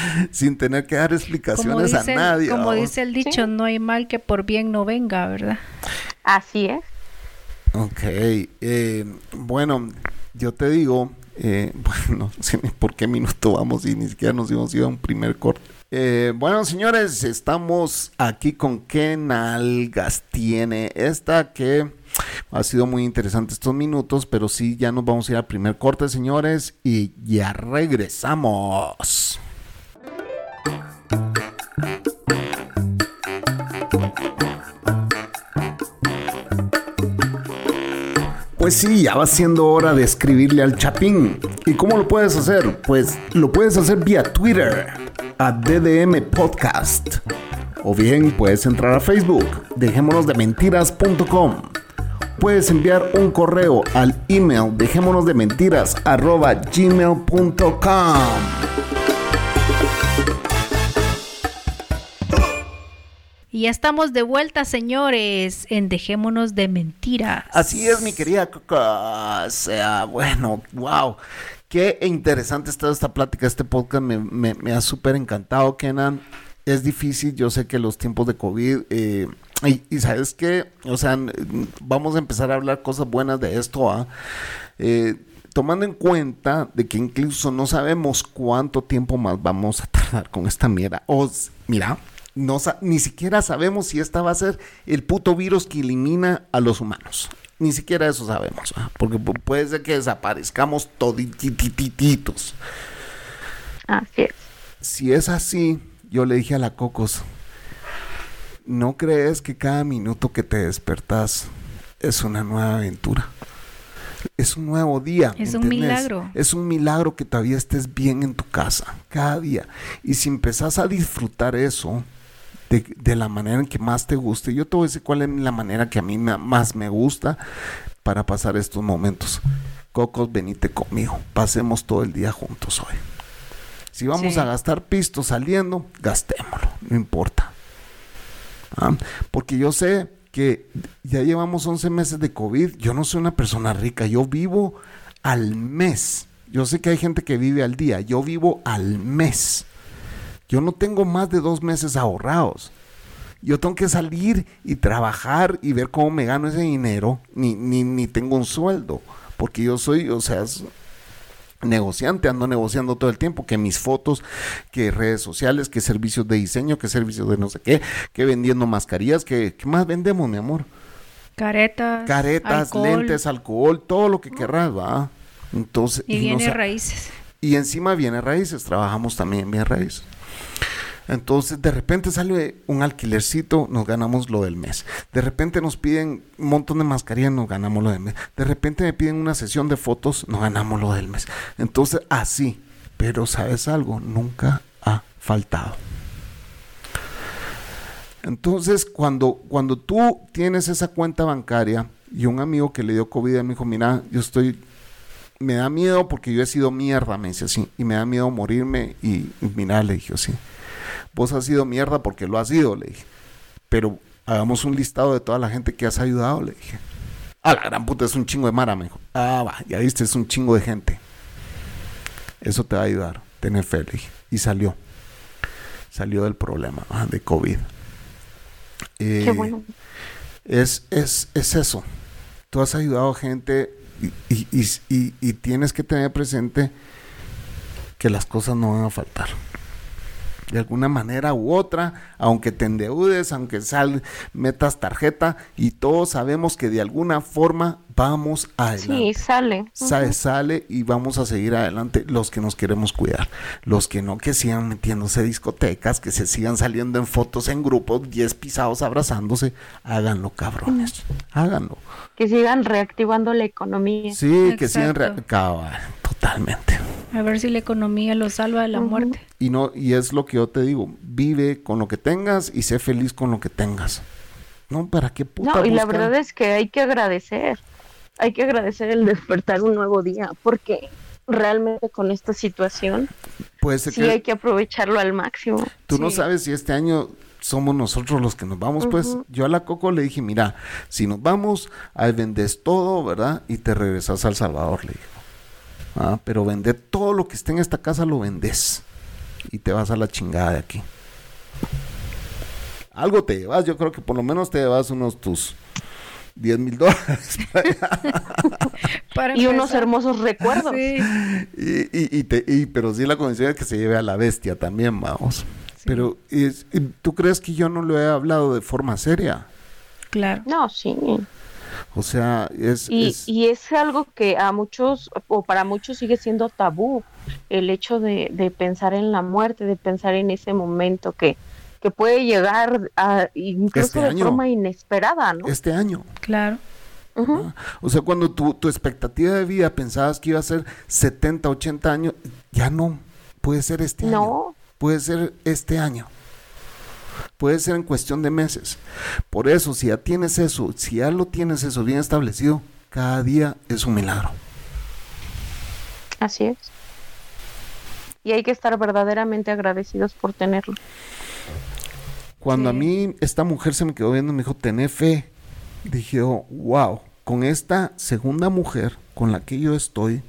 [SPEAKER 1] sin tener que dar explicaciones
[SPEAKER 2] dice,
[SPEAKER 1] a nadie.
[SPEAKER 2] como dice el dicho,
[SPEAKER 4] Sí.
[SPEAKER 2] no hay mal que por bien no venga, ¿verdad?
[SPEAKER 4] Así es.
[SPEAKER 1] Ok, eh, bueno, yo te digo, eh, bueno, no sé ni por qué minuto vamos y ni siquiera nos hemos ido a un primer corte. Eh, bueno, señores, estamos aquí con qué nalgas tiene esta que ha sido muy interesante estos minutos, pero sí, ya nos vamos a ir al primer corte, señores, y ya regresamos. Pues sí, ya va siendo hora de escribirle al Chapín. ¿Y cómo lo puedes hacer? Pues lo puedes hacer vía Twitter, a DDM Podcast. O bien puedes entrar a Facebook, dejémonos de mentiras.com. Puedes enviar un correo al email dejémonos de mentiras gmail.com.
[SPEAKER 2] ya estamos de vuelta, señores, en Dejémonos de Mentiras.
[SPEAKER 1] Así es, mi querida. O sea, bueno, wow. Qué interesante está esta plática, este podcast me, ha súper encantado, Kenan. Es difícil, yo sé que los tiempos de COVID, eh, y, sabes que, o sea, vamos a empezar a hablar cosas buenas de esto, ¿ah? Eh, tomando en cuenta de que incluso no sabemos cuánto tiempo más vamos a tardar con esta mierda. O, s- mira, no ni siquiera sabemos si esta va a ser el puto virus que elimina a los humanos. Ni siquiera eso sabemos, ¿ah? porque pu- puede ser que desaparezcamos todititititos.
[SPEAKER 4] Así es.
[SPEAKER 1] Si es así, yo le dije a la Cocos, ¿no crees que cada minuto que te despertás es una nueva aventura? Es un nuevo día.
[SPEAKER 2] Es un
[SPEAKER 1] ¿entendés?
[SPEAKER 2] milagro.
[SPEAKER 1] Es un milagro que todavía estés bien en tu casa, cada día. Y si empezás a disfrutar eso de, de la manera en que más te guste, yo te voy a decir cuál es la manera que a mí más me gusta para pasar estos momentos. Cocos, venite conmigo. Pasemos todo el día juntos hoy. Si vamos
[SPEAKER 2] Sí.
[SPEAKER 1] a gastar pisto saliendo, gastémoslo, no importa. ¿Ah? Porque yo sé que ya llevamos 11 meses de COVID, yo no soy una persona rica, yo vivo al mes. Yo sé que hay gente que vive al día, yo vivo al mes. Yo no tengo más de dos meses ahorrados. Yo tengo que salir y trabajar y ver cómo me gano ese dinero, ni, ni, ni tengo un sueldo, porque yo soy, o sea, es- negociante, ando negociando todo el tiempo, que mis fotos, que redes sociales, que servicios de diseño, que servicios de no sé qué, que vendiendo mascarillas, que ¿qué más vendemos, mi amor?
[SPEAKER 2] Caretas.
[SPEAKER 1] Caretas,
[SPEAKER 2] alcohol,
[SPEAKER 1] lentes, alcohol, todo lo que querrás, va. Entonces,
[SPEAKER 2] Y viene raíces.
[SPEAKER 1] y encima viene raíces, trabajamos también bien raíces. Entonces, de repente sale un alquilercito, nos ganamos lo del mes. De repente nos piden un montón de mascarillas, nos ganamos lo del mes. De repente me piden una sesión de fotos, nos ganamos lo del mes. Entonces, así. Pero sabes algo, nunca ha faltado. Entonces, cuando, cuando tú tienes esa cuenta bancaria y un amigo que le dio COVID me dijo, mira, yo estoy, me da miedo porque yo he sido mierda, me dice así, y me da miedo morirme y, y mira, le dije así, vos has sido mierda porque lo has sido, le dije, pero hagamos un listado de toda la gente que has ayudado, le dije. A la gran puta, es un chingo de mara, me dijo. Ah, va, ya viste, es un chingo de gente. Eso te va a ayudar, tener fe, le dije. Y salió. Salió del problema ah, de COVID. Eh,
[SPEAKER 4] Qué bueno.
[SPEAKER 1] es, es, es eso. Tú has ayudado a gente y, y- y- y- y tienes que tener presente que las cosas no van a faltar. De alguna manera u otra, aunque te endeudes, aunque sal, metas tarjeta, y todos sabemos que de alguna forma vamos adelante.
[SPEAKER 4] Sí, sale.
[SPEAKER 1] Sa-
[SPEAKER 4] Ujú.
[SPEAKER 1] sale y vamos a seguir adelante los que nos queremos cuidar. Los que no, que sigan metiéndose a discotecas, que se sigan saliendo en fotos en grupos, 10 pisados abrazándose, háganlo, cabrones. Háganlo.
[SPEAKER 4] Que sigan reactivando la economía.
[SPEAKER 1] Sí, que sigan
[SPEAKER 2] Exacto.
[SPEAKER 1] rea- cabal, totalmente.
[SPEAKER 2] A ver si la economía lo salva de la muerte.
[SPEAKER 1] Y no, y es lo que yo te digo, vive con lo que tengas y sé feliz con lo que tengas. No, ¿para qué puta
[SPEAKER 4] No, y la verdad es que hay que agradecer. Hay que agradecer el despertar un nuevo día, porque realmente con esta situación
[SPEAKER 1] Puede ser
[SPEAKER 4] sí
[SPEAKER 1] que
[SPEAKER 4] hay que aprovecharlo al máximo.
[SPEAKER 1] Tú no sabes si este año somos nosotros los que nos vamos, pues yo a la Coco le dije, mira, si nos vamos, ahí vendes todo, ¿verdad? Y te regresas a El Salvador, le digo. Ah, pero vende todo lo que esté en esta casa, lo vendes. Y te vas a la chingada de aquí. Algo te llevas, yo creo que por lo menos te llevas unos tus 10 mil dólares.
[SPEAKER 2] Para
[SPEAKER 4] Y unos hermosos recuerdos.
[SPEAKER 2] Sí.
[SPEAKER 1] Y, y, y te- y- pero sí la condición es que se lleve a la bestia también, vamos. Pero es- tú crees que yo no lo he hablado de forma seria.
[SPEAKER 2] Claro.
[SPEAKER 4] No, sí.
[SPEAKER 1] O sea, es,
[SPEAKER 4] Y,
[SPEAKER 1] es-
[SPEAKER 4] y es algo que a muchos, o para muchos sigue siendo tabú, el hecho de, de pensar en la muerte, de pensar en ese momento que, que puede llegar a, incluso
[SPEAKER 1] Este
[SPEAKER 4] de
[SPEAKER 1] año.
[SPEAKER 4] forma inesperada, ¿no?
[SPEAKER 1] este año.
[SPEAKER 2] Claro.
[SPEAKER 1] ¿ah? O sea, cuando tu, tu expectativa de vida pensabas que iba a ser 70, 80 años, ya no. Puede ser este año.
[SPEAKER 4] No,
[SPEAKER 1] Puede ser este año. Puede ser en cuestión de meses. Por eso, si ya tienes eso, si ya lo tienes eso bien establecido, cada día es un milagro.
[SPEAKER 4] así es. Y hay que estar verdaderamente agradecidos por tenerlo.
[SPEAKER 1] Cuando a mí esta mujer se me quedó viendo y me dijo, tené fe, dije, yo, wow, con esta segunda mujer con la que yo estoy,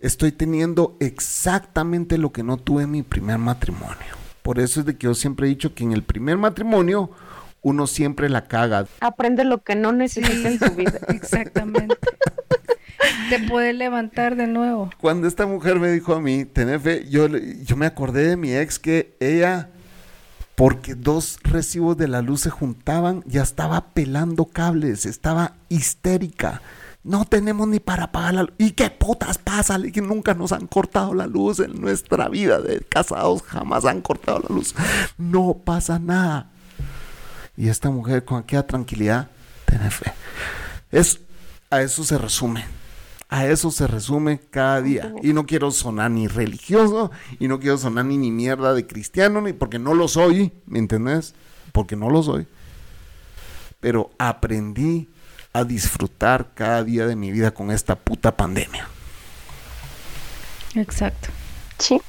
[SPEAKER 1] estoy teniendo exactamente lo que no tuve en mi primer matrimonio. Por eso es de que yo siempre he dicho que en el primer matrimonio uno siempre la caga.
[SPEAKER 4] Aprende lo que no necesita en su vida.
[SPEAKER 2] Exactamente. Te puedes levantar de nuevo.
[SPEAKER 1] Cuando esta mujer me dijo a mí, tener fe, yo, le- yo me acordé de mi ex que ella, porque dos recibos de la luz se juntaban, ya estaba pelando cables, estaba histérica. No tenemos ni para pagar la luz. ¿Y qué putas pasa? Dije, nunca nos han cortado la luz en nuestra vida de casados, jamás han cortado la luz. No pasa nada. Y esta mujer con aquella tranquilidad, tener fe. Es, a eso se resume. A eso se resume cada día. Y no quiero sonar ni religioso, y no quiero sonar ni, ni mierda de cristiano, ni porque no lo soy, ¿me entendés? Porque no lo soy. Pero aprendí a disfrutar cada día de mi vida con esta puta pandemia.
[SPEAKER 2] Exacto.
[SPEAKER 4] Sí.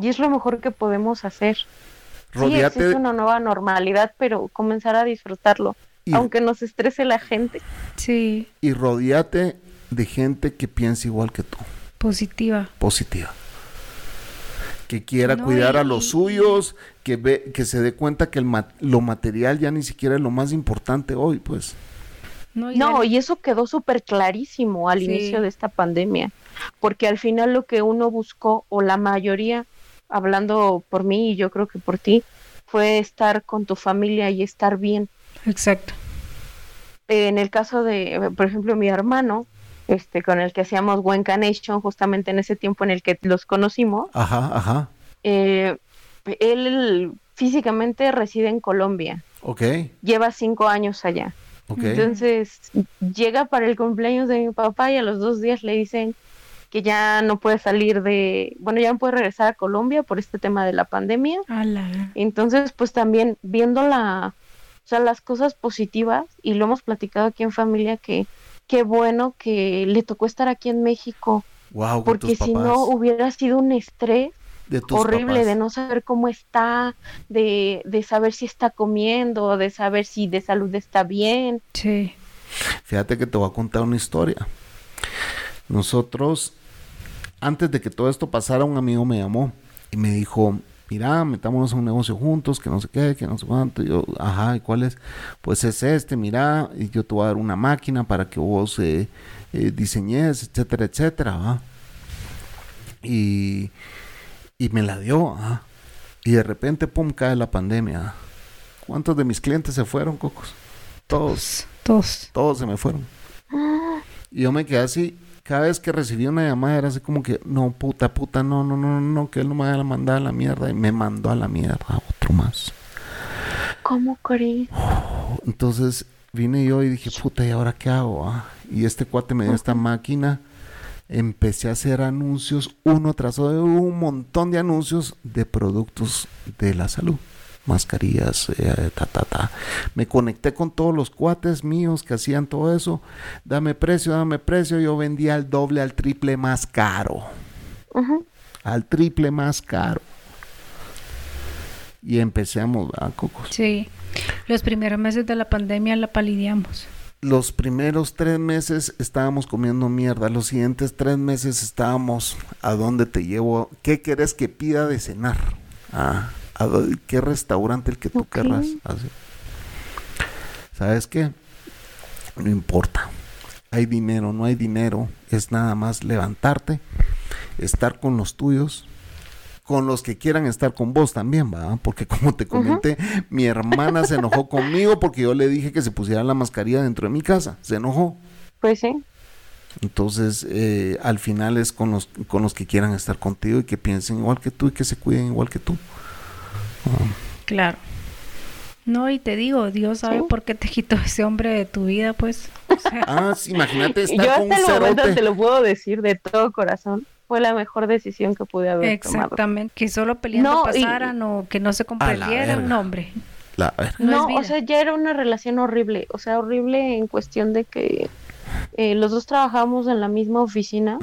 [SPEAKER 4] Y es lo mejor que podemos hacer. Sí,
[SPEAKER 1] Rodeate
[SPEAKER 4] existe
[SPEAKER 1] de-
[SPEAKER 4] una nueva normalidad, pero comenzar a disfrutarlo,
[SPEAKER 1] Y-
[SPEAKER 4] aunque nos estrese la gente.
[SPEAKER 2] Sí.
[SPEAKER 1] y rodeate de gente que piensa igual que tú,
[SPEAKER 2] Positiva.
[SPEAKER 1] positiva. Que quiera
[SPEAKER 2] No,
[SPEAKER 1] cuidar a
[SPEAKER 2] y-
[SPEAKER 1] los suyos, que ve, que se dé cuenta que el ma- lo material ya ni siquiera es lo más importante hoy, pues.
[SPEAKER 2] No, y
[SPEAKER 4] No,
[SPEAKER 2] el-
[SPEAKER 4] y eso quedó súper clarísimo al
[SPEAKER 2] Sí.
[SPEAKER 4] inicio de esta pandemia, porque al final lo que uno buscó, o la mayoría, hablando por mí y yo creo que por ti, fue estar con tu familia y estar bien.
[SPEAKER 2] Exacto.
[SPEAKER 4] En el caso de, por ejemplo, mi hermano, este, con el que hacíamos Wenca Nation, justamente en ese tiempo en el que los conocimos,
[SPEAKER 1] Ajá, ajá.
[SPEAKER 4] eh, él físicamente reside en Colombia,
[SPEAKER 1] Ok,
[SPEAKER 4] lleva cinco años allá.
[SPEAKER 1] ok.
[SPEAKER 4] Entonces llega para el cumpleaños de mi papá y a los dos días le dicen, que ya no puede salir de, bueno, ya no puede regresar a Colombia por este tema de la pandemia.
[SPEAKER 2] Ala.
[SPEAKER 4] Entonces, pues también viendo la, o sea, las cosas positivas, y lo hemos platicado aquí en familia, que qué bueno que le tocó estar aquí en México,
[SPEAKER 1] Wow,
[SPEAKER 4] porque si no hubiera sido un estrés
[SPEAKER 1] de
[SPEAKER 4] horrible
[SPEAKER 1] papás.
[SPEAKER 4] de no saber cómo está, de, de saber si está comiendo, de saber si de salud está bien.
[SPEAKER 2] Sí.
[SPEAKER 1] Fíjate que te voy a contar una historia. Nosotros, antes de que todo esto pasara, un amigo me llamó y me dijo, mira, metámonos a un negocio juntos, que no sé qué, que no sé cuánto. Y yo, ajá, ¿y cuál es? Pues es este, mira, y yo te voy a dar una máquina para que vos eh, eh, diseñes, etcétera, etcétera, ¿va? Y, y me la dio, ¿ah? Y de repente, pum, cae la pandemia. ¿ah? ¿Cuántos de mis clientes se fueron, Cocos? Todos
[SPEAKER 2] Todos.
[SPEAKER 1] todos se me fueron. Y yo me quedé así, cada vez que recibí una llamada era así como que, no, puta, puta, no, no, no, no, que él no me vaya a mandar a la mierda. Y me mandó a la mierda, otro más.
[SPEAKER 4] ¿Cómo crees?
[SPEAKER 1] Entonces vine yo y dije, puta, ¿y ahora qué hago? ah? Y este cuate me dio esta máquina. Empecé a hacer anuncios uno tras otro, un montón de anuncios de productos de la salud. Mascarillas, eh, ta, ta, ta. Me conecté con todos los cuates míos que hacían todo eso. Dame precio, dame precio. Yo vendía al doble, al triple más caro. Al triple más caro. Y empezamos, ¿verdad, Cocos?
[SPEAKER 2] Sí. Los primeros meses de la pandemia la palideamos.
[SPEAKER 1] los primeros tres meses estábamos comiendo mierda. Los siguientes tres meses estábamos a dónde te llevo. ¿Qué querés que pida de cenar? Ah, ¿a dó- ¿Qué restaurante el que tú
[SPEAKER 4] Ok.
[SPEAKER 1] querrás? Así. ¿Sabes qué? No importa. Hay dinero, no hay dinero. Es nada más levantarte, estar con los tuyos, con los que quieran estar con vos también, ¿va? Porque como te comenté, mi hermana se enojó conmigo porque yo le dije que se pusiera la mascarilla dentro de mi casa. Se enojó.
[SPEAKER 4] Pues sí.
[SPEAKER 1] Entonces, eh, al final es con los, con los que quieran estar contigo y que piensen igual que tú y que se cuiden igual que tú.
[SPEAKER 2] Claro. No, y te digo, Dios sabe
[SPEAKER 4] Sí.
[SPEAKER 2] por qué te quitó ese hombre de tu vida, pues. O sea,
[SPEAKER 1] Ah, sí, imagínate estar
[SPEAKER 4] Yo
[SPEAKER 1] con un
[SPEAKER 4] hasta el momento te lo puedo decir de todo corazón. Fue la mejor decisión que pude haber tomado.
[SPEAKER 2] exactamente. Que solo peleando
[SPEAKER 4] No, y-
[SPEAKER 2] pasaran o que no se comprendieran, no, hombre.
[SPEAKER 1] La
[SPEAKER 2] No
[SPEAKER 4] o sea, ya era una relación horrible. O sea, horrible en cuestión de que eh, los dos trabajábamos en la misma oficina.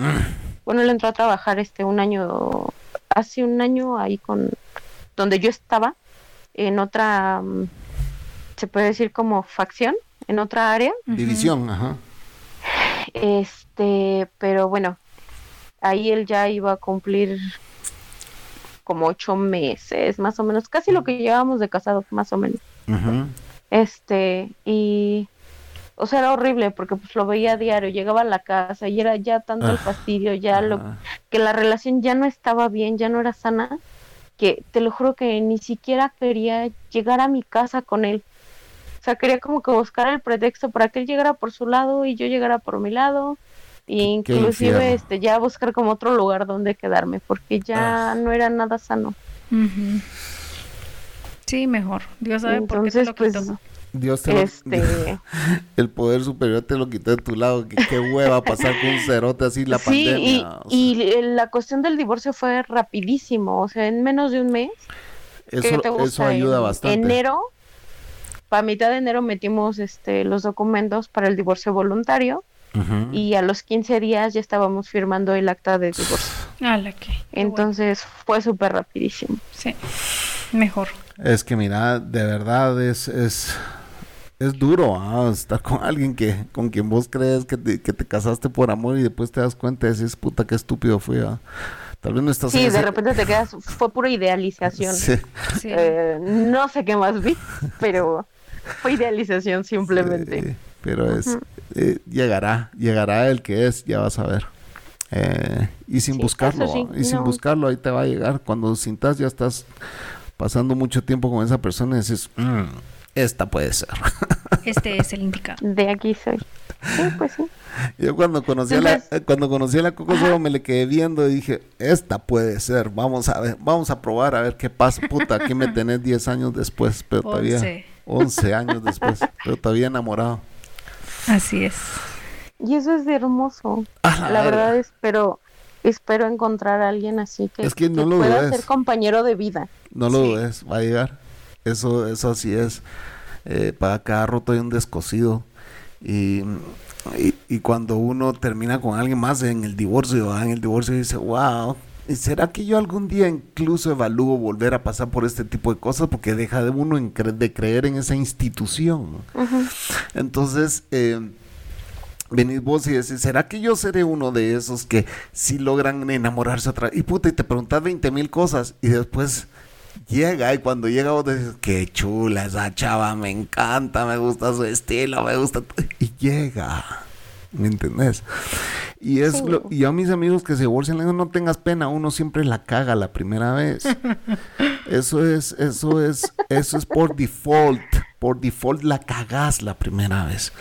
[SPEAKER 4] Bueno, él entró a trabajar este un año, hace un año ahí con donde yo estaba, en otra, mm, se puede decir como facción, en otra área.
[SPEAKER 1] División, ajá.
[SPEAKER 4] Este, pero bueno, ahí él ya iba a cumplir como ocho meses, más o menos, casi lo que llevábamos de casado, más o menos. Este, y, o sea, era horrible porque pues lo veía a diario, llegaba a la casa y era ya tanto el
[SPEAKER 1] Ah,
[SPEAKER 4] fastidio, ya lo, que la relación ya no estaba bien, ya no era sana, que te lo juro que ni siquiera quería llegar a mi casa con él. O sea, quería como que buscar el pretexto para que él llegara por su lado y yo llegara por mi lado. E
[SPEAKER 1] Qué
[SPEAKER 4] inclusive este ya buscar como otro lugar donde quedarme, porque ya
[SPEAKER 1] Ah.
[SPEAKER 4] no era nada sano.
[SPEAKER 2] Sí, mejor. Dios sabe por qué te
[SPEAKER 4] Entonces,
[SPEAKER 2] lo
[SPEAKER 4] pues,
[SPEAKER 2] quitó.
[SPEAKER 1] Dios te lo-
[SPEAKER 4] este,
[SPEAKER 1] el poder superior te lo quitó de tu lado. Qué hueva pasar con un cerote así la
[SPEAKER 4] sí,
[SPEAKER 1] pandemia.
[SPEAKER 4] y,
[SPEAKER 1] o sea,
[SPEAKER 4] y la cuestión del divorcio fue rapidísimo, o sea, en menos de un mes. ¿qué
[SPEAKER 1] eso,
[SPEAKER 4] te gusta?
[SPEAKER 1] eso ayuda
[SPEAKER 4] En
[SPEAKER 1] bastante.
[SPEAKER 4] Enero, para mitad de enero metimos este los documentos para el divorcio voluntario y a los 15 días ya estábamos firmando el acta de divorcio.
[SPEAKER 2] Que. bueno.
[SPEAKER 4] Entonces fue súper rapidísimo.
[SPEAKER 2] Sí. Mejor.
[SPEAKER 1] Es que mira, de verdad es, es, es duro ah, estar con alguien que, con quien vos crees que te, que te casaste por amor y después te das cuenta y dices, puta, qué estúpido fui. ah". Tal vez no estás en
[SPEAKER 4] Sí, de
[SPEAKER 1] ese-
[SPEAKER 4] repente te quedas, fue pura idealización.
[SPEAKER 1] Sí,
[SPEAKER 2] Sí.
[SPEAKER 4] Eh, no sé qué más vi, pero fue idealización simplemente.
[SPEAKER 1] sí, pero es, eh, llegará, llegará el que es, ya vas a ver. Eh, y sin
[SPEAKER 4] Sí,
[SPEAKER 1] buscarlo, y sin buscarlo, ahí te va a llegar. Cuando sintas ya estás pasando mucho tiempo con esa persona y dices, "Mm, esta puede ser.
[SPEAKER 2] Este es el indicado.
[SPEAKER 4] De aquí soy. Sí, pues sí.
[SPEAKER 1] Yo cuando conocí a la, eh, cuando conocí a la Coco solo me le quedé viendo y dije, esta puede ser, vamos a ver, vamos a probar a ver qué pasa. Puta, aquí me tenés 10 años después, pero todavía
[SPEAKER 2] Once.
[SPEAKER 1] 11 años después, pero todavía enamorado.
[SPEAKER 2] Así es.
[SPEAKER 4] Y eso es hermoso. La verdad es, pero espero encontrar a alguien así que,
[SPEAKER 1] Es que no lo
[SPEAKER 4] pueda
[SPEAKER 1] dudes.
[SPEAKER 4] ser compañero de vida.
[SPEAKER 1] No lo
[SPEAKER 2] Sí.
[SPEAKER 1] ves, va a llegar. Eso, eso así es. Eh, para cada roto hay un descosido. Y, y, y cuando uno termina con alguien más en el divorcio, ¿va? en el divorcio dice, wow, ¿y ¿será que yo algún día incluso evalúo volver a pasar por este tipo de cosas? Porque deja de uno en cre- de creer en esa institución. Entonces, eh, venís vos y decís, ¿será que yo seré uno de esos que sí logran enamorarse otra vez? Y puta, y te preguntas 20 mil cosas y después llega y cuando llega vos dices, qué chula esa chava, me encanta, me gusta su estilo, me gusta... t-". Y llega, ¿me entendés? Y es
[SPEAKER 4] Sí.
[SPEAKER 1] lo, y a mis amigos que se divorcian, les digo, no tengas pena, uno siempre la caga la primera vez. Eso es, eso es, eso es por default. Por default la cagás la primera vez.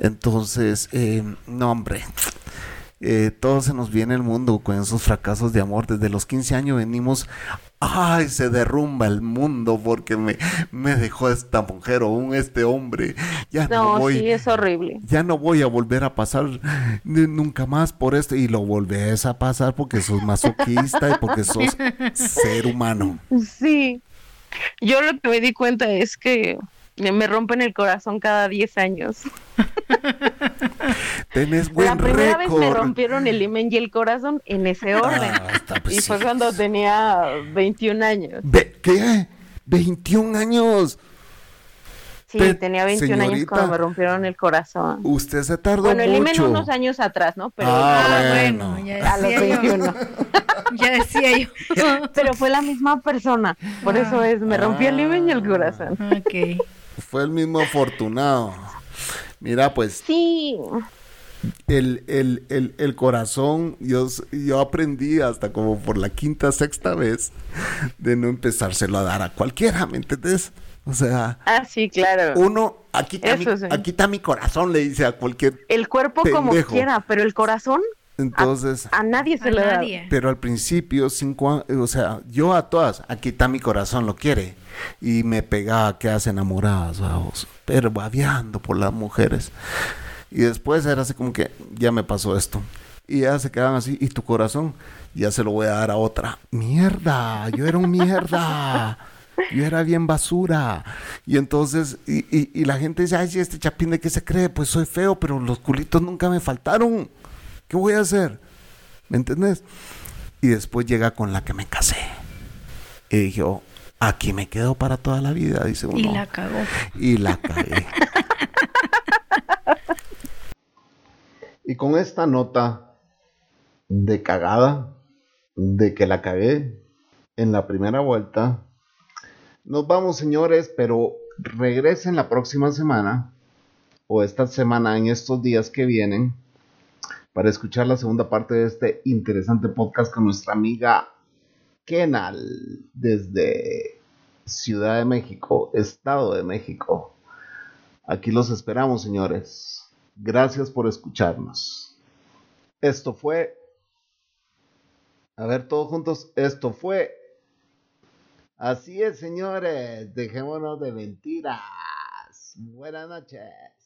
[SPEAKER 1] Entonces, eh, no, hombre. Eh, todo se nos viene el mundo con esos fracasos de amor. Desde los 15 años venimos, ay, se derrumba el mundo porque me, me dejó esta mujer o un este hombre. Ya no,
[SPEAKER 4] No,
[SPEAKER 1] voy,
[SPEAKER 4] sí, es horrible.
[SPEAKER 1] ya no voy a volver a pasar nunca más por esto. Y lo volvés a pasar porque sos masoquista y porque sos ser humano.
[SPEAKER 4] Sí. Yo lo que me di cuenta es que me rompen el corazón cada 10 años.
[SPEAKER 1] Tenés buen
[SPEAKER 4] La primera vez me rompieron el imen y el corazón en ese orden.
[SPEAKER 1] Ah, está, pues
[SPEAKER 4] y
[SPEAKER 1] sí.
[SPEAKER 4] fue cuando tenía 21 años.
[SPEAKER 1] Ve- ¿Qué? 21 años.
[SPEAKER 4] Sí,
[SPEAKER 1] Pe-
[SPEAKER 4] tenía 21 años cuando me rompieron el corazón.
[SPEAKER 1] Usted se tardó
[SPEAKER 4] Bueno, el imen
[SPEAKER 1] mucho.
[SPEAKER 4] unos años atrás, ¿no? Pero,
[SPEAKER 1] Ah,
[SPEAKER 2] Ah,
[SPEAKER 1] bueno.
[SPEAKER 2] bueno, ya
[SPEAKER 4] a los
[SPEAKER 2] decía yo.
[SPEAKER 4] 21.
[SPEAKER 2] Ya decía yo.
[SPEAKER 4] Pero fue la misma persona. Por eso es, me rompió el imen y el corazón.
[SPEAKER 2] ok.
[SPEAKER 1] Fue el mismo afortunado. Mira, pues
[SPEAKER 4] Sí,
[SPEAKER 1] el, el, el, el corazón, yo, yo aprendí hasta como por la quinta, sexta vez de no empezárselo a dar a cualquiera, ¿me entendés? O sea,
[SPEAKER 4] ah, sí, claro.
[SPEAKER 1] uno, aquí está, mi,
[SPEAKER 4] sí.
[SPEAKER 1] aquí está mi corazón, le dice a cualquier...
[SPEAKER 4] El cuerpo como quiera, pero el corazón
[SPEAKER 1] Entonces...
[SPEAKER 4] a nadie se
[SPEAKER 2] A
[SPEAKER 4] le da.
[SPEAKER 2] nadie.
[SPEAKER 1] Pero al principio, cinco o sea, yo a todas, aquí está mi corazón, lo quiere. Y me pegaba, quedas enamoradas, vamos. Pero babeando por las mujeres. Y después era así como que, ya me pasó esto. Y ya se quedaban así, y tu corazón, ya se lo voy a dar a otra. Mierda, yo era un mierda. Yo era bien basura. Y entonces, y, y- y la gente dice, ay, este chapín de qué se cree, pues soy feo, pero los culitos nunca me faltaron. ¿Qué voy a hacer? ¿Me entendés? Y después llega con la que me casé. Y dije, oh, aquí me quedo para toda la vida, dice uno.
[SPEAKER 2] Y la cagó.
[SPEAKER 1] Y la cagué. Y con esta nota de cagada, de que la cagué en la primera vuelta, nos vamos señores, pero regresen la próxima semana o esta semana en estos días que vienen para escuchar la segunda parte de este interesante podcast con nuestra amiga Kenal desde Ciudad de México, Estado de México. Aquí los esperamos, señores. Gracias por escucharnos. Esto fue... A ver, todos juntos, esto fue... Así es, señores. Dejémonos de mentiras. Buenas noches.